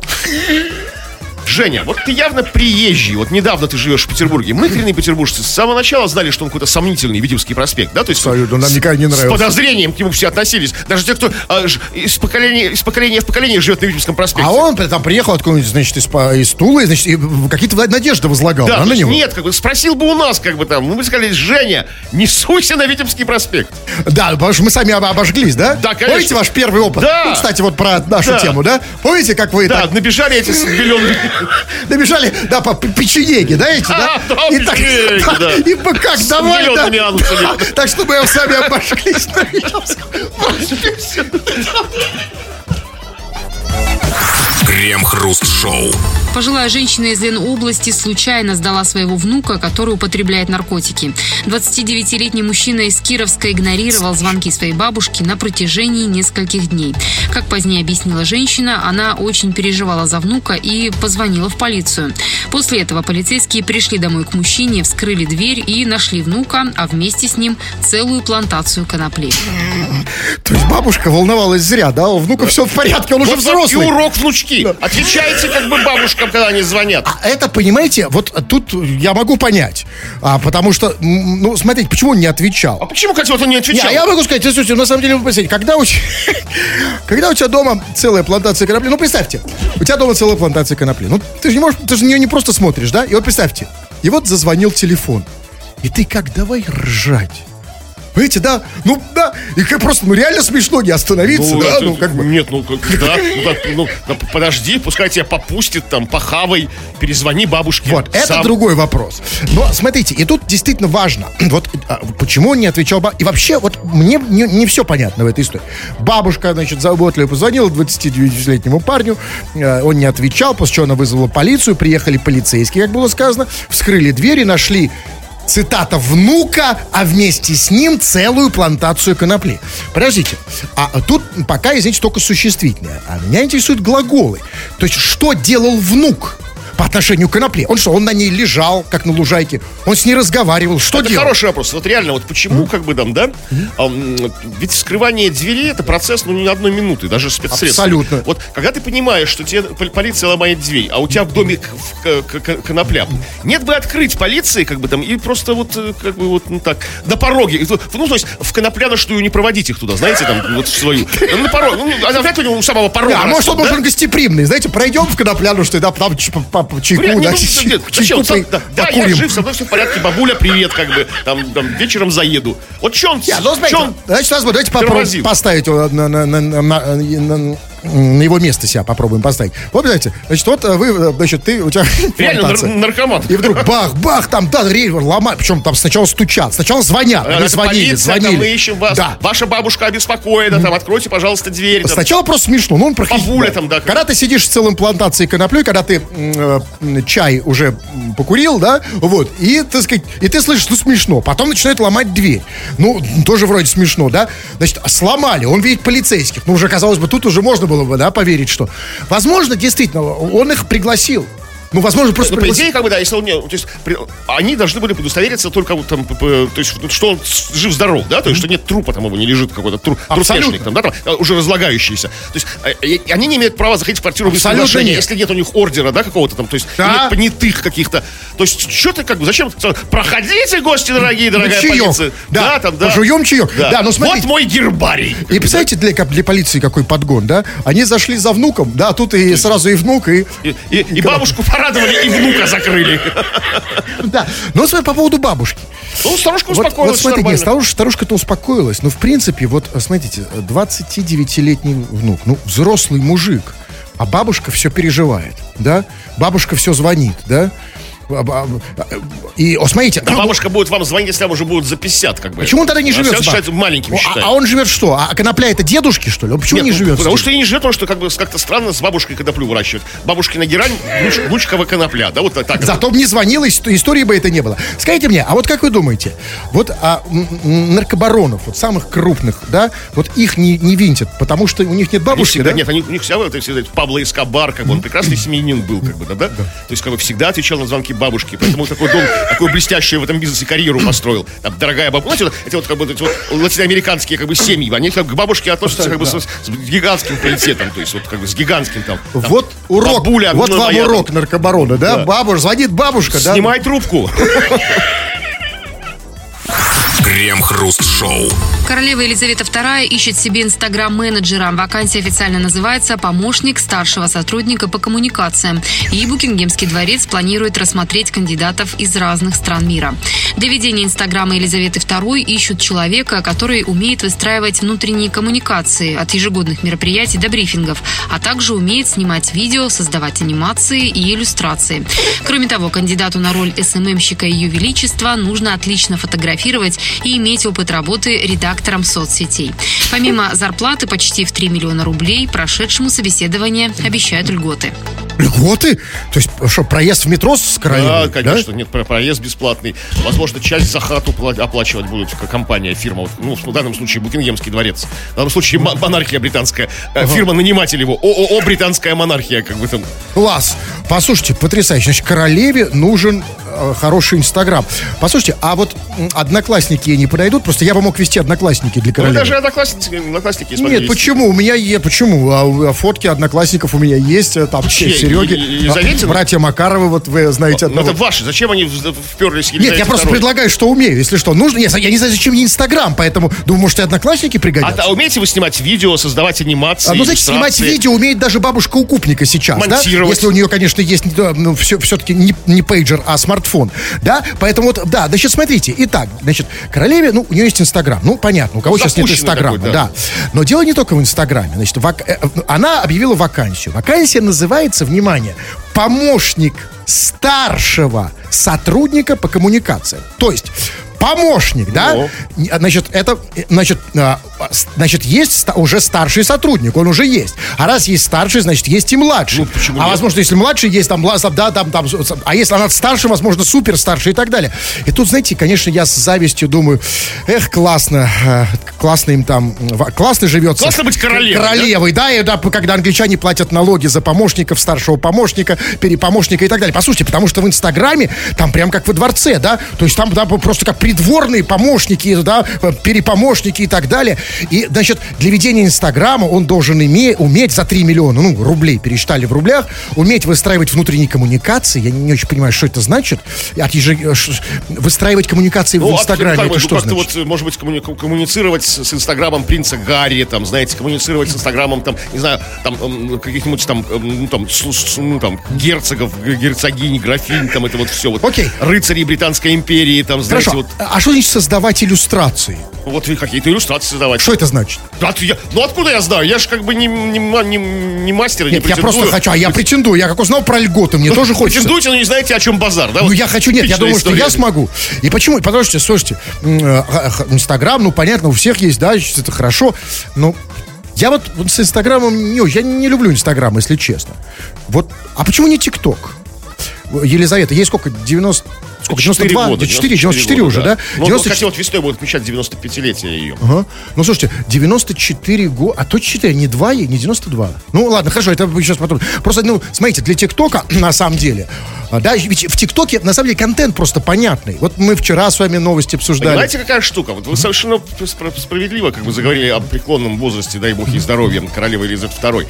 Женя, вот ты явно приезжий, вот недавно ты живешь в Петербурге. Мы, коренные петербуржцы, с самого начала знали, что он какой-то сомнительный Витебский проспект, да? То есть Абсолютно, нам никогда не с нравился. подозрением к нему все относились. Даже те, кто а, ж- из, поколения, из поколения в поколение живет на Витебском проспекте. А он там приехал откуда-нибудь, значит, из, из Тулы, значит, и какие-то надежды возлагал да, да, на него. нет, как бы спросил бы у нас, как бы там, мы бы сказали, Женя, не суйся на Витебский проспект. Да, потому что мы сами об- обожглись, да? Да, конечно. Помните ваш первый опыт? Да. Ну, кстати, вот про нашу Да. тему, да? Помните, как вы Да, так набежали эти беленые. Набежали, да, по п- печенеге, да, эти, да? А, да, и так, печенеги, и как, давай, да. анусами. Так что мы сами проспекте. Крем-хруст-шоу. Пожилая женщина из Ленобласти случайно сдала своего внука, который употребляет наркотики. 29-летний мужчина из Кировска игнорировал звонки своей бабушки на протяжении нескольких дней. Как позднее объяснила женщина, она очень переживала за внука и позвонила в полицию. После этого полицейские пришли домой к мужчине, вскрыли дверь и нашли внука, а вместе с ним целую плантацию конопли. То есть бабушка волновалась зря, да? У внука все в порядке, он уже взрослый. И урок внучки. Отвечайте как бы бабушкам, когда они звонят. А это, понимаете, вот тут я могу понять. А, потому что, ну, смотрите, почему он не отвечал? А почему, кстати, вот он не Не, отвечал? а я могу сказать, слушайте, на самом деле, вы представьте, когда у, когда у тебя дома целая плантация конопли, ну, представьте, у тебя дома целая плантация конопли, ну, ты же не можешь, ты же на нее не просто смотришь, да? И вот представьте, и вот зазвонил телефон, и ты как, давай ржать. Понимаете, да? Ну, да, и как просто, ну, реально смешно не остановиться, да? это- Ну, как бы. Нет, ну, как- да, ну, ну, да, подожди, пускай тебя попустит, там, похавай, перезвони бабушке. Вот, это сам. другой вопрос. Но смотрите, и тут действительно важно, вот а, почему он не отвечал. И вообще, вот мне не, не все понятно в этой истории. Бабушка, значит, заботливо позвонила 29-летнему парню, э, он не отвечал, после чего она вызвала полицию, приехали полицейские, как было сказано, вскрыли дверь и нашли цитата внука, а вместе с ним целую плантацию конопли. Подождите, а тут пока, извините, только существительное. А меня интересуют глаголы. То есть, что делал внук? По отношению к конопле? Он что, он на ней лежал, как на лужайке? Он с ней разговаривал? Что Это делал? хороший вопрос. Вот реально, вот почему, как бы там, да? А, ведь вскрывание двери это процесс, ну, не одной минуты, даже спецсредств. Абсолютно. Вот когда ты понимаешь, что тебе пол- полиция ломает дверь, а у тебя в доме конопля, нет бы открыть полиции, как бы там, и просто вот, э, как бы вот, ну так, на пороге. Ну, то есть, в конопляностую не проводить их туда, знаете, там, вот в свою. Ну, На пороге. Ну, а вряд ли у самого порога. Да, а может, он да? должен гостеприимный. Знаете, пройдем в конопляну, что да, там чайку, да, нет, чайку по- да, да, я жив, со мной все в порядке, бабуля, привет, как бы, там, там вечером заеду. Вот что он, Не, ну, он значит, давайте попробуем поставить на, на- на- на- на- на- его место себя попробуем поставить. Вот, знаете, значит, вот э, вы, э, значит, ты, у тебя Реально нар- наркоман. И вдруг бах-бах, там, да, рейвер ломают. Причем там сначала стучат, сначала звонят. Они это звонили, полиция, там, звонили. мы ищем вас. Да. Ваша бабушка обеспокоена, там, откройте, пожалуйста, дверь. там. Сначала просто смешно, ну он проходит. Бабуля там, да, Когда ты сидишь с целым плантацией коноплей, когда ты э, чай уже покурил, да, вот, и, так сказать, и ты слышишь, ну смешно. Потом начинает ломать дверь. Ну, тоже вроде смешно, да. Значит, сломали, он видит полицейских. Ну, уже, казалось бы, тут уже можно было бы, да, поверить, что... Возможно, действительно, он их пригласил. Ну, возможно, просто... Ну, по идее, как бы, да, если он не... То есть, при- они должны были удостовериться только вот там, то есть, что он жив-здоров, да, то есть, что нет трупа там его не лежит, какой-то тру, трупешник там, да, там, э, уже разлагающийся. То есть, э, они не имеют права заходить в квартиру без приглашения, нет. если нет у них ордера, да, какого-то там, то есть, Да. или понятых каких-то. То есть, что ты как бы, зачем? Проходите, гости дорогие, дорогая чаек. полиция. Да, там, да. пожуем чаек. Да, ну, смотрите. Вот мой гербарий. И представляете, для, для полиции какой подгон, да? Они зашли за внуком, да, а тут и сразу и внук, и... И, и- и бабушку порадовали, и внука закрыли. Да. Но смотри, по поводу бабушки. Ну, старушка Вот, успокоилась, вот смотрите, нормально. нет, старуш- старушка-то успокоилась. Но, в принципе, вот, смотрите, 29-летний внук, ну, взрослый мужик, а бабушка все переживает, да? Бабушка все звонит, да? А- а- И, о, смотрите, Да бабушка будет вам звонить, если вам уже будет за 50, как бы. почему он тогда не А живет? считается маленьким считает. а, он живет что? А конопля это дедушки, что ли? Он Почему Нет, не ну, живет? Потому что я не живет, потому что как бы как-то странно с бабушкой коноплю выращивать. Бабушкина герань, луч- лучковая конопля, да, вот так. Зато бы не звонила, ис- истории бы это не было. Скажите мне, а вот как вы думаете, вот а, наркобаронов, вот самых крупных, да, вот их не, не винтят, потому что у них нет бабушки, всегда, да? нет, они, у них всегда, это всегда Пабло Эскобар, как бы он прекрасный семьянин был, как бы, да, да? То есть, как бы всегда отвечал на звонки бабушки, поэтому такой дом, такую блестящую в этом бизнесе карьеру построил. Там, дорогая бабушка, знаете, вот эти вот, как бы, эти вот латиноамериканские, как бы, семьи, они как к бабушке относятся, как бы, с, с гигантским приоритетом, то есть, вот, как бы, с гигантским там. там, Вот урок, бабуля, вот вам моя, урок наркобарона, да? Да. Бабуш, звонит бабушка, да? Снимай трубку. Крем-хруст-шоу. Королева Елизавета II ищет себе инстаграм-менеджера. Вакансия официально называется «Помощник старшего сотрудника по коммуникациям». И Букингемский дворец планирует рассмотреть кандидатов из разных стран мира. Для ведения инстаграма Елизаветы II ищут человека, который умеет выстраивать внутренние коммуникации от ежегодных мероприятий до брифингов, а также умеет снимать видео, создавать анимации и иллюстрации. Кроме того, кандидату на роль СММщика Ее Величества нужно отлично фотографировать и иметь опыт работы редактором соцсетей. Помимо зарплаты почти в 3 миллиона рублей, прошедшему собеседование обещают льготы. Льготы? То есть, что, проезд в метро с королевой? Да, конечно, нет, про- проезд бесплатный. Возможно, часть за хату пла- оплачивать будет к- компания, фирма. Вот, Ну, в данном случае Букингемский дворец. В данном случае мо- монархия британская. Э, Фирма-наниматель его. ООО «Британская монархия», как бы там. Класс. Послушайте, потрясающе. Значит, королеве нужен э, хороший инстаграм. Послушайте, а вот одноклассники ей не подойдут? Просто я бы мог вести одноклассники для Ну, королевы. даже одноклассники, одноклассники есть. Нет, почему? У меня есть. Почему? А, а фотки одноклассников у меня есть. э, Там Чьи? Сереги. Елизаветины? Братья Макаровы, вот вы знаете Ну, одного. это ваши. Зачем они вперлись? Нет, я просто предлагаю, что умею, если что. Нужно. Нет, я не знаю, зачем мне Инстаграм, поэтому думаю, может, и одноклассники А, пригодятся. а умеете вы снимать видео, создавать анимации? А, ну, значит, снимать видео умеет даже бабушка укупника сейчас, да? Если у нее, конечно, есть ну, все, все-таки не, не пейджер, а смартфон, да? Поэтому вот, да, значит, смотрите. Итак, значит, королеве, ну, у нее есть Инстаграм. Ну, понятно, у кого сейчас нет Инстаграма, такой, да. да. Но дело не только в Инстаграме. Значит, вак- э, э, она объявила вакансию. Вакансия называется, внимание, помощник старшего сотрудника по коммуникациям. То есть помощник, да? Ну. Не- Значит, это, э, значит, а, с- значит, есть уже старший сотрудник, он уже есть. А раз есть старший, значит, есть и младший. Ну, почему а нет? возможно, если младший есть, там, да, там, там, а если она старше, возможно, супер старший и так далее. И тут, знаете, конечно, я с завистью думаю, эх, классно, э, классно им там, классно живется. Классно быть королевой, да? Королевой, да, и да, когда англичане платят налоги за помощников, старшего помощника, перепомощника и так далее. Послушайте, потому что в Инстаграме там прям как во дворце, да, то есть там, там просто как придворные помощники, да, перепомощники и так далее. И, значит, для ведения Инстаграма он должен иметь, уметь за 3 миллиона, ну, рублей пересчитали в рублях, уметь выстраивать внутренние коммуникации. Я не, не очень понимаю, что это значит. От еже- ш- Выстраивать коммуникации в Ну, а Инстаграме, это ну, что значит? вот, может быть, коммуни- коммуницировать с, с инстаграмом принца Гарри, там, знаете, коммуницировать с инстаграмом, там, не знаю, там, м, каких-нибудь там, м, ну, там, ну, там, герцогов, г- герцогинь, графинь, там, это вот все. Вот, Окей. Рыцарей Британской империи, там, знаете, Хорошо. вот, А что значит создавать иллюстрации? вот и какие-то иллюстрации создавать. Что это значит? Ты- я- ну, откуда я знаю? Я же как бы не, не, не, не мастер, не Нет, я просто претендую. хочу, а я претендую. Я как узнал про льготы, мне тоже хочется. Претендуете, но не знаете, о чем базар, да? Ну, Вот я хочу, нет, я думаю, что я смогу. И почему? Потому что, слушайте, э, Инстаграм, ну, понятно, у всех есть, да, это хорошо, но я вот вот с Инстаграмом, не, я не люблю Инстаграм, если честно. Вот, а почему не ТикТок? Елизавета, ей сколько, 90, сколько, 4 92, года, 94, 94 уже, да? Ну, 94 хотя вот весной будет отмечать 95-летие ее. Ага. Ну, слушайте, 94 года, а то 4, не 2 ей, не 92. Ну, ладно, хорошо, это сейчас потом. Просто, ну, смотрите, для ТикТока, на самом деле, а, да, ведь в ТикТоке, на самом деле, контент просто понятный. Вот мы вчера с вами новости обсуждали. Понимаете, какая штука? Вот вы совершенно справедливо как бы заговорили о преклонном возрасте, дай бог ей здоровья, королевы Елизаветы II.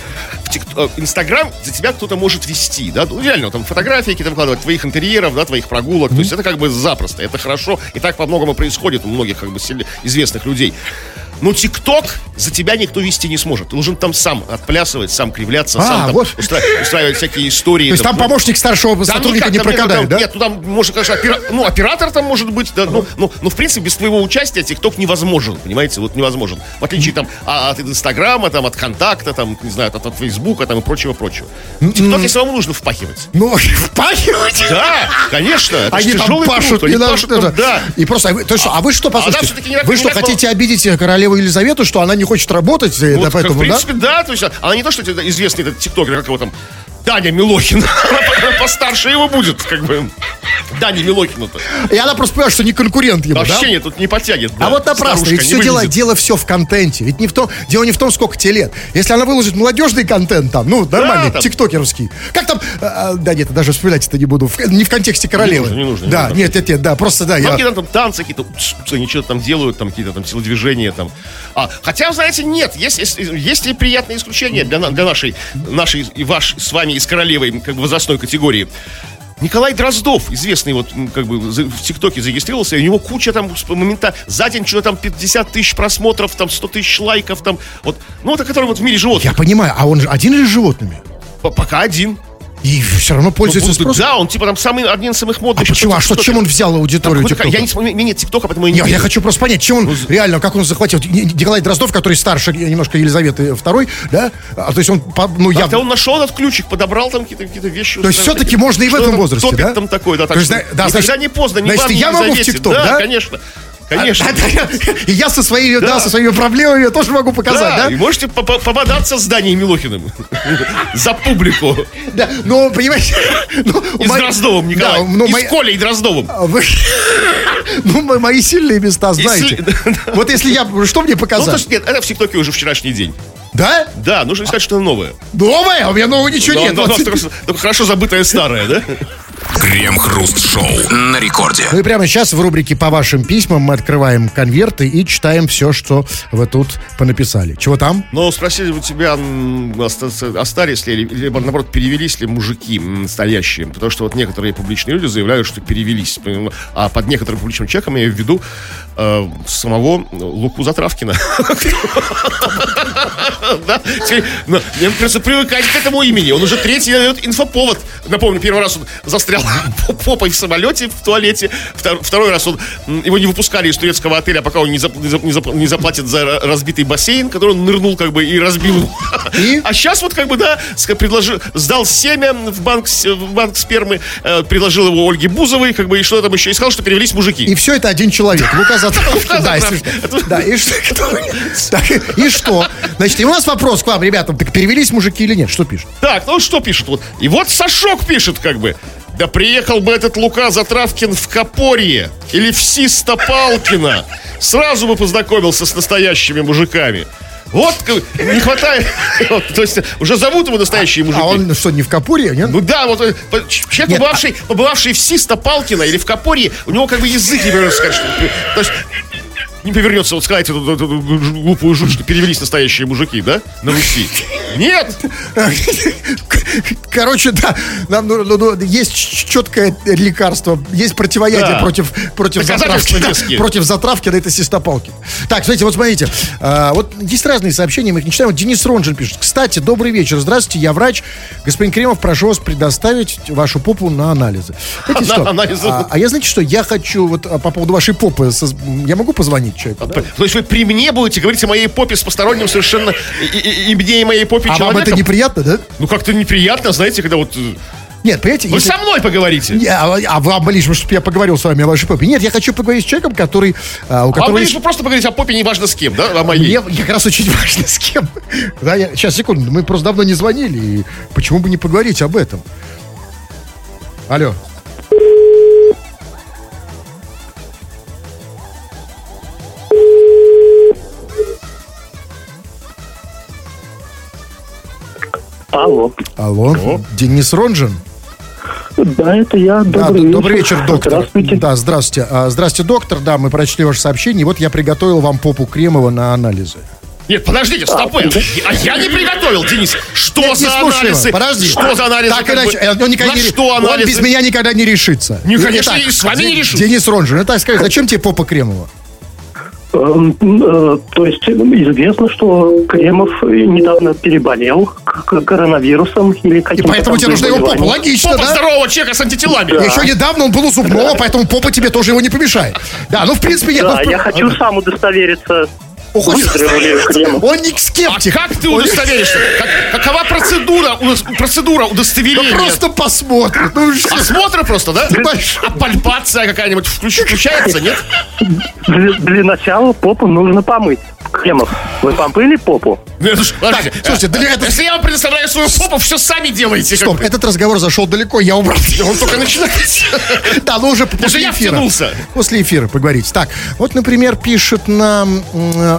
В э, Инстаграм за тебя кто-то может вести, да? Ну, реально, там фотографии какие-то выкладывать, твоих интерьеров, да, твоих прогулок. То есть это как бы запросто, это хорошо. И так по многому происходит у многих как бы известных людей. Но ТикТок за тебя никто вести не сможет. Ты должен там сам отплясывать, сам кривляться, А, сам там вот. устра- устраивать всякие истории. То есть там ну, помощник старшего сотрудника никак, не нет, прокадает, да? Нет, ну там может, конечно, опера- ну, оператор там может быть, да, ну, ну, ну, в принципе, без твоего участия ТикТок невозможен, понимаете, вот невозможен. В отличие там а- от Инстаграма, там, от Контакта, там, не знаю, от, от Фейсбука, там и прочего-прочего. ТикТок, если самому нужно впахивать. Ну, впахивать. Да, конечно, это Они там пашут, труд, они пашут да. И просто, а вы, то есть, а вы что, послушайте, вы что, хотите обидеть королеву Елизавету, что она не хочет работать, э, Вот, да, как, поэтому, в да? принципе, да? то есть она не то, что известный этот тиктокер, как его там, Даня Милохин, она постарше его будет, как бы, Даня Милохина-то. И она просто понимает, что не конкурент ему, да? Вообще нет, тут не потянет. А да, вот напрасно, ведь не все дело, дело все в контенте. Ведь не в том, дело не в том, сколько тебе лет. Если она выложит молодежный контент там, ну, нормальный, там. тиктокеровский. Как там, а, да нет, даже вспоминать это не буду. В- не в контексте королевы. нужно, не нужно, не Да, нужно. нет, нет, нет, да, просто да, Там я... какие-то там танцы, какие-то, они что-то там делают, там какие-то там телодвижения там. А, хотя, знаете, нет, есть, есть, есть ли приятные исключения для, для нашей, нашей и ваш с вами и с королевой как бы возрастной категории. Николай Дроздов, известный вот как бы в ТикТоке зарегистрировался, и у него куча там момента за день что-то там 50 тысяч просмотров, там 100 тысяч лайков, там вот, ну это который вот в мире животных. Я понимаю, а он же один или с животными? Пока один. И все равно пользуется Ну, спросом. Да, он типа там самый один из самых А модных. почему? А что, чем он взял аудиторию Там какой-то- ТикТока? Я не у меня нет ТикТока, поэтому я не Не, я хочу просто понять, чем Ну, он реально, как он захватил. Ни- Николай Дроздов, который старше немножко Елизаветы II, да? А, то есть он, ну, я... он нашел этот ключик, подобрал там какие-то какие вещи. То есть все-таки можно и в этом там возрасте, да? там такой, да, так То есть, да, значит- не поздно, не значит, я могу в. ТикТок, да? конечно. Конечно. А, да, я- И я со своими, да. Да. со своими проблемами я тоже могу показать, да? и можете по- по- пободаться с Данией Милохиным за публику. Да, но, понимаете... ну, И с Дроздовым, Николай. Да, ну, И мои- с Колей Дроздовым. А вы- Ну, мо- мои сильные места знаете. Если- Вот если я... Что мне Ну, то показать? есть, нет, это в ТикТоке уже вчерашний день. Да? Да, нужно искать что-то новое. Новое? У меня нового ничего Но- нет. но- но только хорошо забытое старое, да? Крем-хруст-шоу на рекорде. Ну и прямо сейчас в рубрике «По вашим письмам» мы открываем конверты и читаем все, что вы тут понаписали. Чего там? Но спросили у тебя, остались ли, либо, наоборот, перевелись ли мужики настоящие. Потому что вот некоторые публичные люди заявляют, что перевелись. А под некоторым публичным человеком я имею в виду э, самого Луку Затравкина. Ну, Мне придется привыкать к этому имени. Он уже третий дает инфоповод. Напомню, первый раз он застрял попой в самолете, в туалете. Втор- Второй раз он, его не выпускали из турецкого отеля, пока он не зап- не зап- не зап- не заплатит за ра- разбитый бассейн, который он нырнул как бы и разбил. И? А сейчас вот как бы, да, предложил, сдал семя в банк, в банк спермы, э, предложил его Ольге Бузовой, как бы, и что там еще, и сказал, что перевелись мужики. И все это один человек. Лука Затравкин. Лука Да, если Затравкин. что. Да, и что? И что? Значит, и у нас вопрос к вам, ребята. Так перевелись мужики или нет? Что пишут? Так, ну что пишет? Вот. И вот Сашок пишет, как бы. Да приехал бы этот Лука Затравкин в Копорье или в Систопалкино. Сразу бы познакомился с настоящими мужиками. Вот не хватает. Вот, То есть уже зовут его настоящие мужики. А он что, не в Капуре, нет? Ну да, вот э, человек, Нет, побывавший, побывавший в Систопалкино или в Копорье, у него как бы язык не сказать, что- То есть не повернется вот сказать эту, эту- эту глупую жуть, что перевелись настоящие мужики, да? На Руси. Нет! Короче, да, нам ну, ну, ну, есть четкое лекарство, есть противоядие Да. против, против затравки. веские. Против затравки, да, это систопалки. Так, смотрите, вот смотрите. а, вот есть разные сообщения, мы их не читаем. Вот Денис Ронжин пишет. Кстати, добрый вечер. Здравствуйте, я врач. Господин Кремов, прошу вас предоставить вашу попу на анализы. Знаете На что? анализы. А, а я, знаете что, я хочу вот а, по поводу вашей попы, я могу позвонить человеку? да? То есть вы при мне будете говорить о моей попе с посторонним совершенно и, и- и мне и моей попе А вам человеком? это неприятно, да? Ну как-то неприятно, знаете, когда вот... э, Нет, понимаете, Вы если- со мной поговорите. Не, а, а вам лишь, чтобы я поговорил с вами о вашей попе. Нет, я хочу поговорить с человеком, который... а, у Вам которого лишь есть- бы просто поговорить о попе, неважно с кем, да? О моей. Мне как раз очень важно с кем. Да, я, сейчас, секунду, мы просто давно не звонили, и почему бы не поговорить об этом? Алло. Алло. Алло, Денис Ронжин? Да, это я. Да, Добрый, д- добрый вечер, доктор. Здравствуйте. Да, здравствуйте. А, Здравствуйте, доктор. Да, мы прочли ваше сообщение. Вот я приготовил вам попу Кремова на анализы. Нет, подождите, стопы. А я не приготовил, Денис. Что Нет, не за анализы? Подожди. Что за анализы? Так иначе, бы? э, он никогда На не, что он анализы? без меня никогда не решится. Не, конечно, Итак, и с вами не решусь. Денис Ронжин, ну так скажи, зачем тебе попа Кремова? Эм, э, То есть известно, что Кремов недавно переболел коронавирусом или И каким-то поэтому там тебе нужна его попа. Логично, Попа да? здорового человека с антителами. Еще недавно он был у зубного, поэтому попа тебе тоже его не помешает. Да, ну в принципе нет. ну, Да, в- я хочу сам удостовериться, Кремов. Он не А скептик. как ты удостоверишься? Как- какова процедура, у- процедура Да удостоверения? просто посмотрит. Ну, что? Осмотр просто, да? А пальпация какая-нибудь включ- включается, нет? Для, для начала попу нужно помыть. Кремов, вы помыли попу? Ну, это ж- подождите, слушайте, да это- Если я вам предоставляю свою попу, все сами делаете. Стоп, этот разговор зашел далеко, я убрал. Он только начинается. Да, но уже после я эфира. втянулся. После эфира поговорить. Так, вот, например, пишет нам,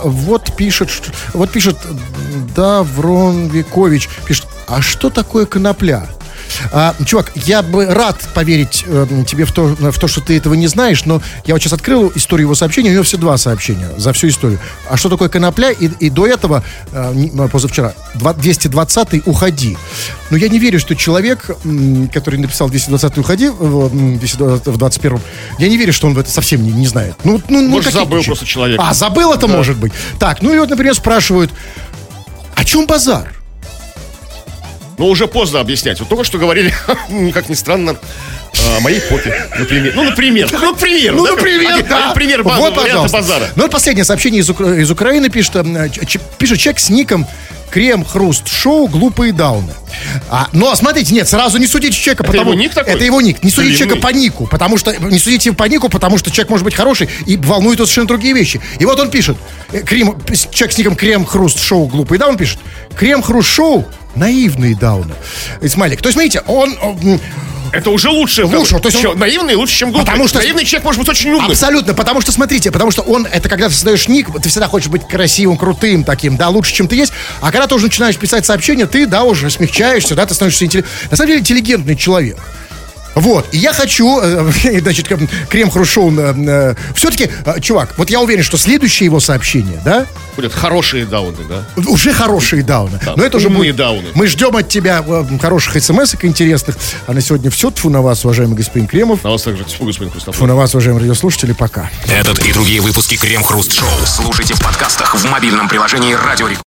вот пишет, вот пишет Даврон Викович, пишет, а что такое конопля? А, чувак, я бы рад поверить э, тебе в то, в то, что ты этого не знаешь, но я вот сейчас открыл историю его сообщения, у него все два сообщения за всю историю. А что такое конопля? И, и до этого, э, э, позавчера, два- 220-й «Уходи». Но я не верю, что человек, который написал 220-й «Уходи» в, м, 220 в 21-м, я не верю, что он это совсем не, не знает. Ну, ну, ну, Может, забыл причины? просто человек. А, забыл это, может быть. Так, ну и вот, например, спрашивают, о чем базар? Но уже поздно объяснять. Вот только что говорили, как ни странно, о моей попе, например. Ну, например. Ну, например. Ну, например, да. Например, вот, пожалуйста. базара. Ну, вот последнее сообщение из, Укра- из Украины пишет, э, пишет человек с ником Крем Хруст Шоу Глупые Дауны. А, ну, а смотрите, нет, сразу не судите человека, Это потому его ник такой? Это его ник. Не судите Длинный. человека по нику, потому что не судите его по нику, потому что человек может быть хороший и волнует его совершенно другие вещи. И вот он пишет, э, Крем, человек с ником Крем Хруст Шоу Глупые Дауны пишет, Крем Хруст Шоу наивные дауны. Смайлик. То есть, смотрите, он... м, Это уже лучше. Лучше, то есть он- наивный лучше, чем глупый. Потому что- Наивный человек может быть очень умным. Абсолютно, потому что, смотрите, потому что он, это когда ты создаешь ник, ты всегда хочешь быть красивым, крутым таким, да, лучше, чем ты есть, а когда ты уже начинаешь писать сообщения, ты, да, уже смягчаешься, да, ты становишься интеллигентным. На самом деле, интеллигентный человек. Вот, и я хочу, э, значит, Крем Хрушоу, все-таки, чувак, вот я уверен, что следующее его сообщение, да, Будут хорошие дауны, да? уже хорошие дауны. Но это уже будет. дауны. Мы ждем от тебя э, хороших смс интересных. А на сегодня все. Тфу на вас, уважаемый господин Кремов. На вас также, тьфу, господин Христофор. Тфу на вас, уважаемые радиослушатели. Пока. Этот и другие выпуски Крем Хруст Шоу слушайте в подкастах в мобильном приложении Радио.